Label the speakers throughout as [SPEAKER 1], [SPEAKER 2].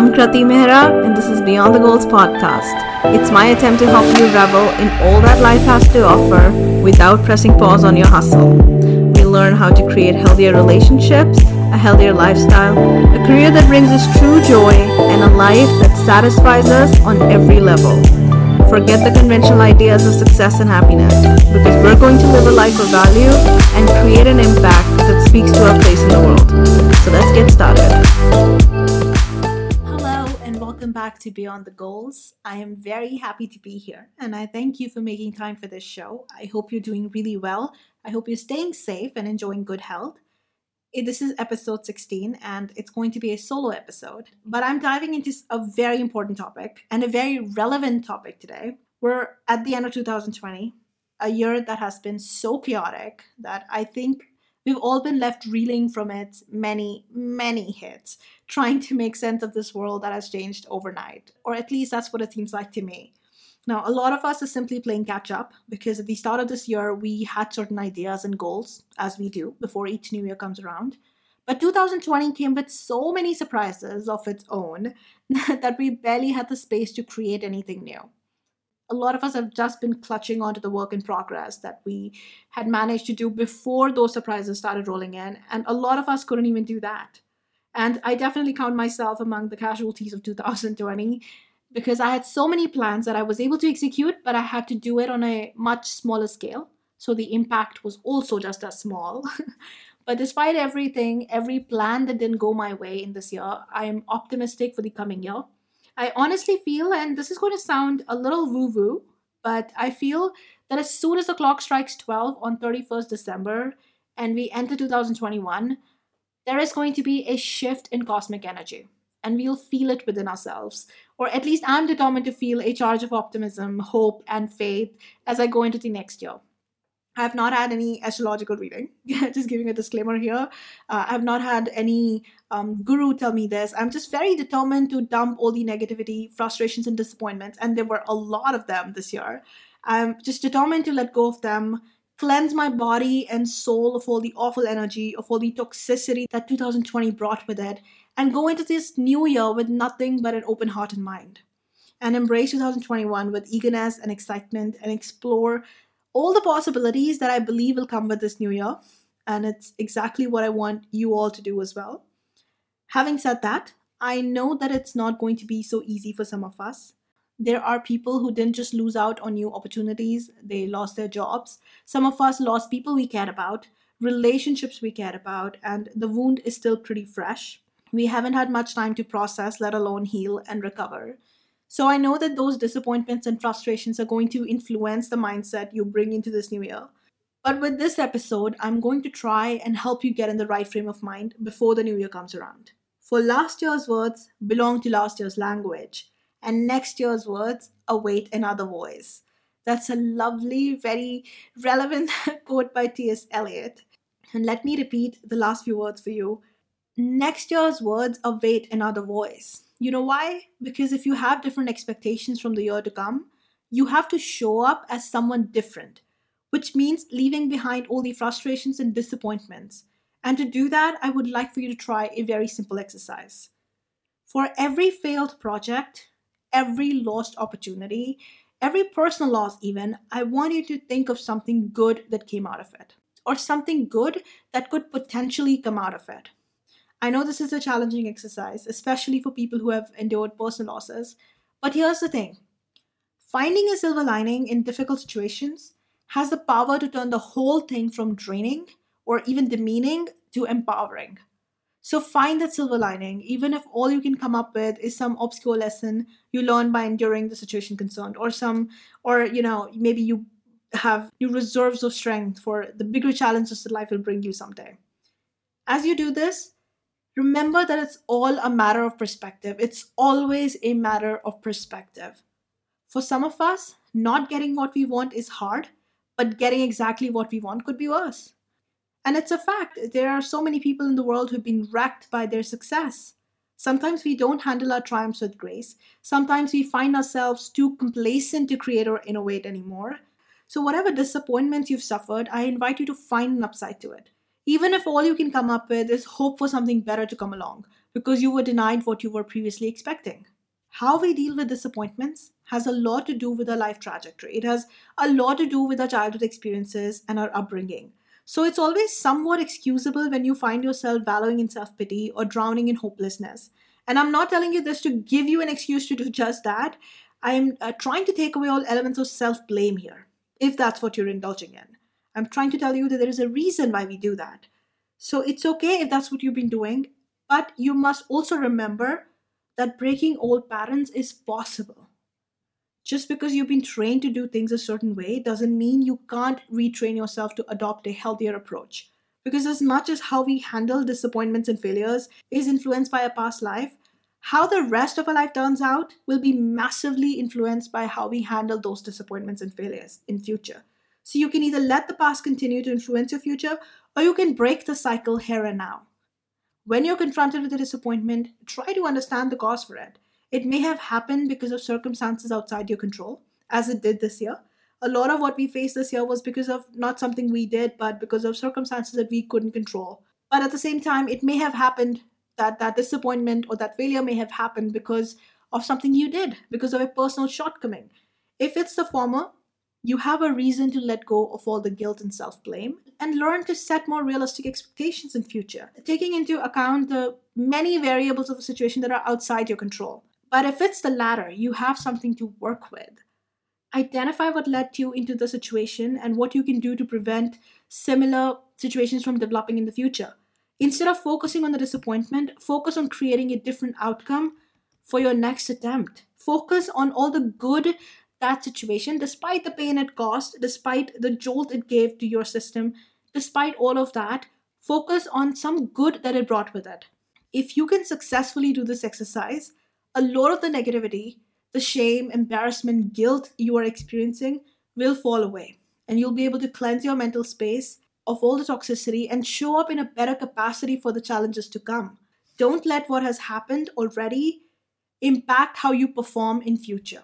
[SPEAKER 1] I'm Krati Mehra, and this is Beyond the Goals podcast. It's my attempt to help you revel in all that life has to offer without pressing pause on your hustle. We learn how to create healthier relationships, a healthier lifestyle, a career that brings us true joy, and a life that satisfies us on every level. Forget the conventional ideas of success and happiness because we're going to live a life of value and create an impact that speaks to our place in the world. So let's get started. Back to Beyond the Goals. I am very happy to be here, and I thank you for making time for this show. I hope you're doing really well. I hope you're staying safe and enjoying good health. This is episode 16, and it's going to be a solo episode. But I'm diving into a very important topic and a very relevant topic today. We're at the end of 2020, a year that has been so chaotic that I think we've all been left reeling from its many, many hits, trying to make sense of this world that has changed overnight. Or at least that's what it seems like to me. Now, a lot of us are simply playing catch up because at the start of this year, we had certain ideas and goals, as we do before each new year comes around. But 2020 came with so many surprises of its own that we barely had the space to create anything new. A lot of us have just been clutching onto the work in progress that we had managed to do before those surprises started rolling in, and a lot of us couldn't even do that. And I definitely count myself among the casualties of 2020 because I had so many plans that I was able to execute, but I had to do it on a much smaller scale. So the impact was also just as small. but despite everything, every plan that didn't go my way in this year, I am optimistic for the coming year. I honestly feel, and this is going to sound a little woo woo, but I feel that as soon as the clock strikes 12 on 31st December and we enter 2021, there is going to be a shift in cosmic energy and we'll feel it within ourselves. Or at least I'm determined to feel a charge of optimism, hope, and faith as I go into the next year. I have not had any astrological reading. just giving a disclaimer here. Uh, I have not had any um, guru tell me this. I'm just very determined to dump all the negativity, frustrations, and disappointments. And there were a lot of them this year. I'm just determined to let go of them, cleanse my body and soul of all the awful energy, of all the toxicity that 2020 brought with it, and go into this new year with nothing but an open heart and mind. And embrace 2021 with eagerness and excitement and explore all the possibilities that I believe will come with this new year. And it's exactly what I want you all to do as well. Having said that, I know that it's not going to be so easy for some of us. There are people who didn't just lose out on new opportunities, they lost their jobs. Some of us lost people we cared about, relationships we cared about, and the wound is still pretty fresh. We haven't had much time to process, let alone heal and recover. So I know that those disappointments and frustrations are going to influence the mindset you bring into this new year. But with this episode, I'm going to try and help you get in the right frame of mind before the new year comes around. For last year's words belong to last year's language, and next year's words await another voice. That's a lovely, very relevant quote by T.S. Eliot. And let me repeat the last few words for you. Next year's words await another voice. You know why? Because if you have different expectations from the year to come, you have to show up as someone different, which means leaving behind all the frustrations and disappointments. And to do that, I would like for you to try a very simple exercise. For every failed project, every lost opportunity, every personal loss, even, I want you to think of something good that came out of it, or something good that could potentially come out of it. I know this is a challenging exercise, especially for people who have endured personal losses, but here's the thing finding a silver lining in difficult situations has the power to turn the whole thing from draining or even demeaning to empowering. So find that silver lining, even if all you can come up with is some obscure lesson you learned by enduring the situation concerned, or some, or you know, maybe you have new reserves of strength for the bigger challenges that life will bring you someday. As you do this, remember that it's all a matter of perspective. It's always a matter of perspective. For some of us, not getting what we want is hard, but getting exactly what we want could be worse. And it's a fact, there are so many people in the world who've been wrecked by their success. Sometimes we don't handle our triumphs with grace. Sometimes we find ourselves too complacent to create or innovate anymore. So, whatever disappointments you've suffered, I invite you to find an upside to it. Even if all you can come up with is hope for something better to come along, because you were denied what you were previously expecting. How we deal with disappointments has a lot to do with our life trajectory. It has a lot to do with our childhood experiences and our upbringing. So it's always somewhat excusable when you find yourself wallowing in self pity or drowning in hopelessness. And I'm not telling you this to give you an excuse to do just that. I'm uh, trying to take away all elements of self blame here, if that's what you're indulging in. I'm trying to tell you that there is a reason why we do that. So it's okay if that's what you've been doing, but you must also remember that breaking old patterns is possible. Just because you've been trained to do things a certain way doesn't mean you can't retrain yourself to adopt a healthier approach. Because as much as how we handle disappointments and failures is influenced by a past life, how the rest of our life turns out will be massively influenced by how we handle those disappointments and failures in future. So you can either let the past continue to influence your future or you can break the cycle here and now. When you're confronted with a disappointment, try to understand the cause for it. It may have happened because of circumstances outside your control, as it did this year. A lot of what we faced this year was because of not something we did, but because of circumstances that we couldn't control. But at the same time, it may have happened that that disappointment or that failure may have happened because of something you did, because of a personal shortcoming. If it's the former, you have a reason to let go of all the guilt and self blame and learn to set more realistic expectations in future, taking into account the many variables of a situation that are outside your control. But if it's the latter, you have something to work with. Identify what led you into the situation and what you can do to prevent similar situations from developing in the future. Instead of focusing on the disappointment, focus on creating a different outcome for your next attempt. Focus on all the good that situation, despite the pain it caused, despite the jolt it gave to your system, despite all of that, focus on some good that it brought with it. If you can successfully do this exercise, a lot of the negativity, the shame, embarrassment, guilt you are experiencing will fall away. And you'll be able to cleanse your mental space of all the toxicity and show up in a better capacity for the challenges to come. Don't let what has happened already impact how you perform in future.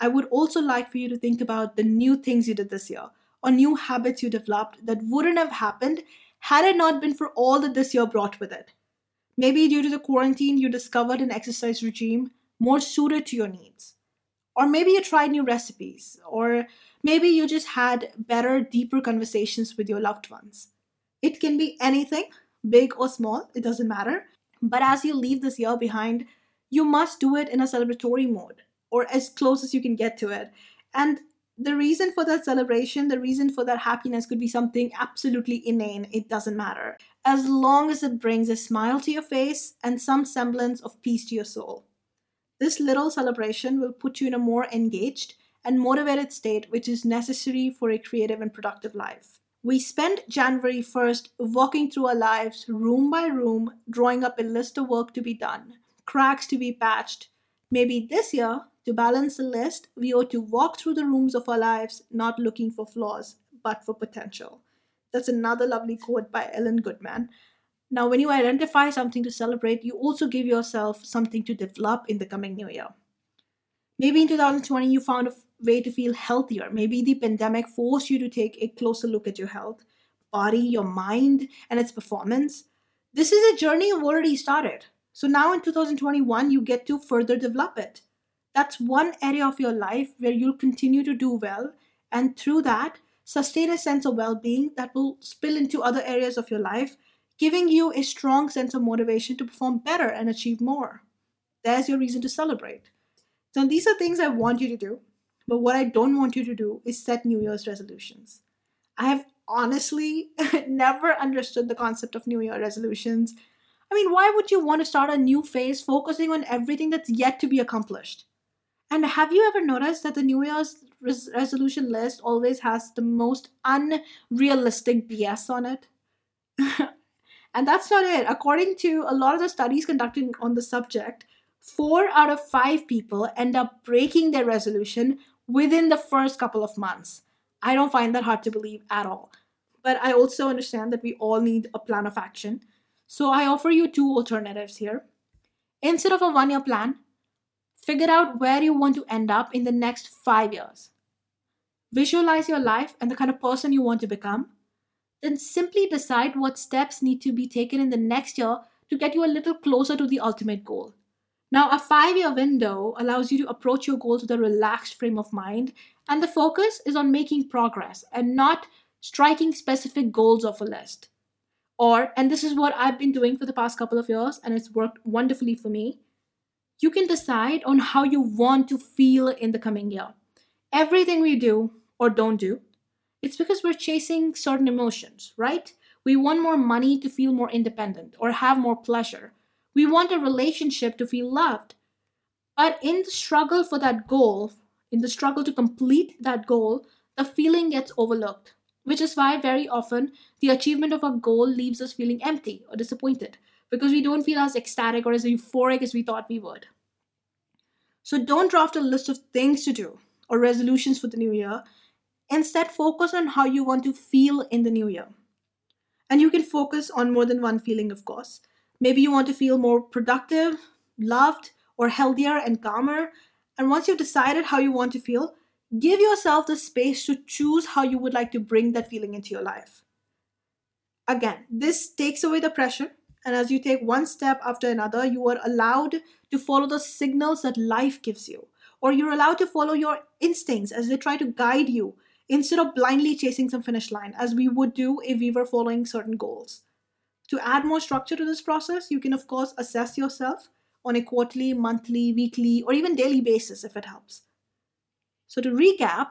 [SPEAKER 1] I would also like for you to think about the new things you did this year or new habits you developed that wouldn't have happened had it not been for all that this year brought with it. Maybe due to the quarantine, you discovered an exercise regime more suited to your needs. Or maybe you tried new recipes, or maybe you just had better, deeper conversations with your loved ones. It can be anything, big or small, it doesn't matter. But as you leave this year behind, you must do it in a celebratory mode, or as close as you can get to it. And the reason for that celebration, the reason for that happiness could be something absolutely inane. It doesn't matter. As long as it brings a smile to your face and some semblance of peace to your soul. This little celebration will put you in a more engaged and motivated state, which is necessary for a creative and productive life. We spent January 1st walking through our lives room by room, drawing up a list of work to be done, cracks to be patched. Maybe this year to balance the list, we ought to walk through the rooms of our lives not looking for flaws, but for potential. That's another lovely quote by Ellen Goodman. Now, when you identify something to celebrate, you also give yourself something to develop in the coming new year. Maybe in 2020, you found a way to feel healthier. Maybe the pandemic forced you to take a closer look at your health, body, your mind, and its performance. This is a journey you've already started. So now in 2021, you get to further develop it that's one area of your life where you'll continue to do well. And through that, sustain a sense of well being that will spill into other areas of your life, giving you a strong sense of motivation to perform better and achieve more. There's your reason to celebrate. So, these are things I want you to do. But what I don't want you to do is set New Year's resolutions. I have honestly never understood the concept of New Year resolutions. I mean, why would you want to start a new phase focusing on everything that's yet to be accomplished? And have you ever noticed that the New Year's res- resolution list always has the most unrealistic BS on it? and that's not it. According to a lot of the studies conducted on the subject, four out of five people end up breaking their resolution within the first couple of months. I don't find that hard to believe at all. But I also understand that we all need a plan of action. So I offer you two alternatives here. Instead of a one year plan, Figure out where you want to end up in the next five years. Visualize your life and the kind of person you want to become. Then simply decide what steps need to be taken in the next year to get you a little closer to the ultimate goal. Now, a five year window allows you to approach your goals with a relaxed frame of mind, and the focus is on making progress and not striking specific goals off a list. Or, and this is what I've been doing for the past couple of years, and it's worked wonderfully for me. You can decide on how you want to feel in the coming year. Everything we do or don't do, it's because we're chasing certain emotions, right? We want more money to feel more independent or have more pleasure. We want a relationship to feel loved. But in the struggle for that goal, in the struggle to complete that goal, the feeling gets overlooked which is why very often the achievement of a goal leaves us feeling empty or disappointed because we don't feel as ecstatic or as euphoric as we thought we would. So don't draft a list of things to do or resolutions for the new year. Instead, focus on how you want to feel in the new year. And you can focus on more than one feeling, of course. Maybe you want to feel more productive, loved, or healthier and calmer. And once you've decided how you want to feel, Give yourself the space to choose how you would like to bring that feeling into your life. Again, this takes away the pressure, and as you take one step after another, you are allowed to follow the signals that life gives you, or you're allowed to follow your instincts as they try to guide you instead of blindly chasing some finish line, as we would do if we were following certain goals. To add more structure to this process, you can, of course, assess yourself on a quarterly, monthly, weekly, or even daily basis if it helps. So, to recap,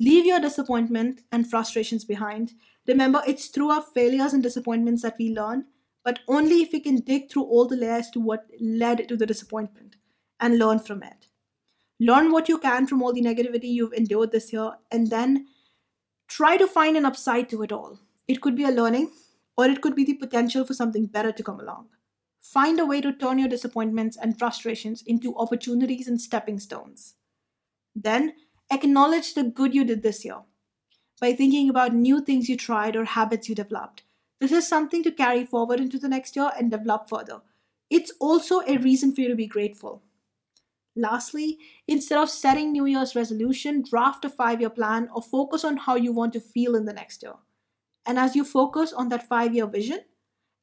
[SPEAKER 1] leave your disappointment and frustrations behind. Remember, it's through our failures and disappointments that we learn, but only if we can dig through all the layers to what led to the disappointment and learn from it. Learn what you can from all the negativity you've endured this year, and then try to find an upside to it all. It could be a learning, or it could be the potential for something better to come along. Find a way to turn your disappointments and frustrations into opportunities and stepping stones. Then acknowledge the good you did this year by thinking about new things you tried or habits you developed. This is something to carry forward into the next year and develop further. It's also a reason for you to be grateful. Lastly, instead of setting New Year's resolution, draft a five year plan or focus on how you want to feel in the next year. And as you focus on that five year vision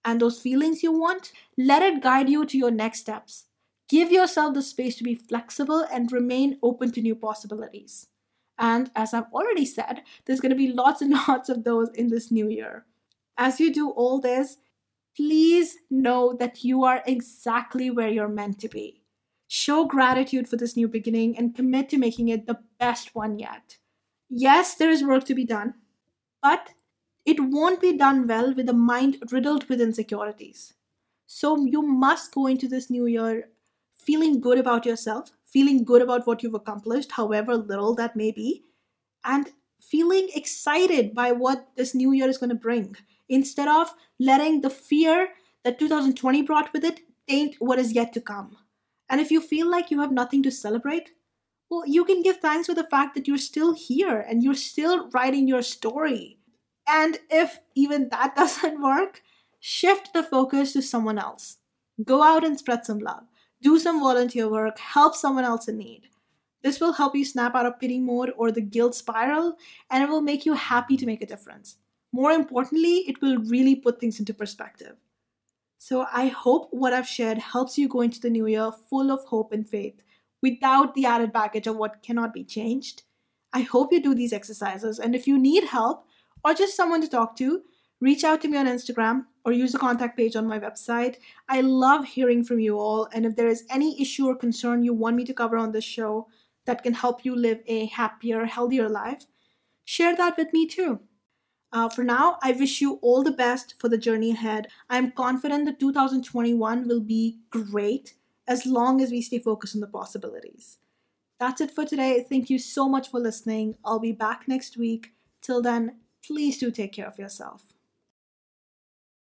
[SPEAKER 1] and those feelings you want, let it guide you to your next steps. Give yourself the space to be flexible and remain open to new possibilities. And as I've already said, there's going to be lots and lots of those in this new year. As you do all this, please know that you are exactly where you're meant to be. Show gratitude for this new beginning and commit to making it the best one yet. Yes, there is work to be done, but it won't be done well with a mind riddled with insecurities. So you must go into this new year feeling good about yourself, feeling good about what you've accomplished, however little that may be, and feeling excited by what this new year is going to bring instead of letting the fear that 2020 brought with it taint what is yet to come. And if you feel like you have nothing to celebrate, well, you can give thanks for the fact that you're still here and you're still writing your story. And if even that doesn't work, shift the focus to someone else. Go out and spread some love do some volunteer work, help someone else in need. This will help you snap out of pity mode or the guilt spiral, and it will make you happy to make a difference. More importantly, it will really put things into perspective. So I hope what I've shared helps you go into the new year full of hope and faith without the added baggage of what cannot be changed. I hope you do these exercises, and if you need help or just someone to talk to, reach out to me on Instagram or use the contact page on my website. I love hearing from you all, and if there is any issue or concern you want me to cover on this show that can help you live a happier, healthier life, share that with me too. Uh, for now, I wish you all the best for the journey ahead. I'm confident that 2021 will be great as long as we stay focused on the possibilities. That's it for today. Thank you so much for listening. I'll be back next week. Till then, please do take care of yourself.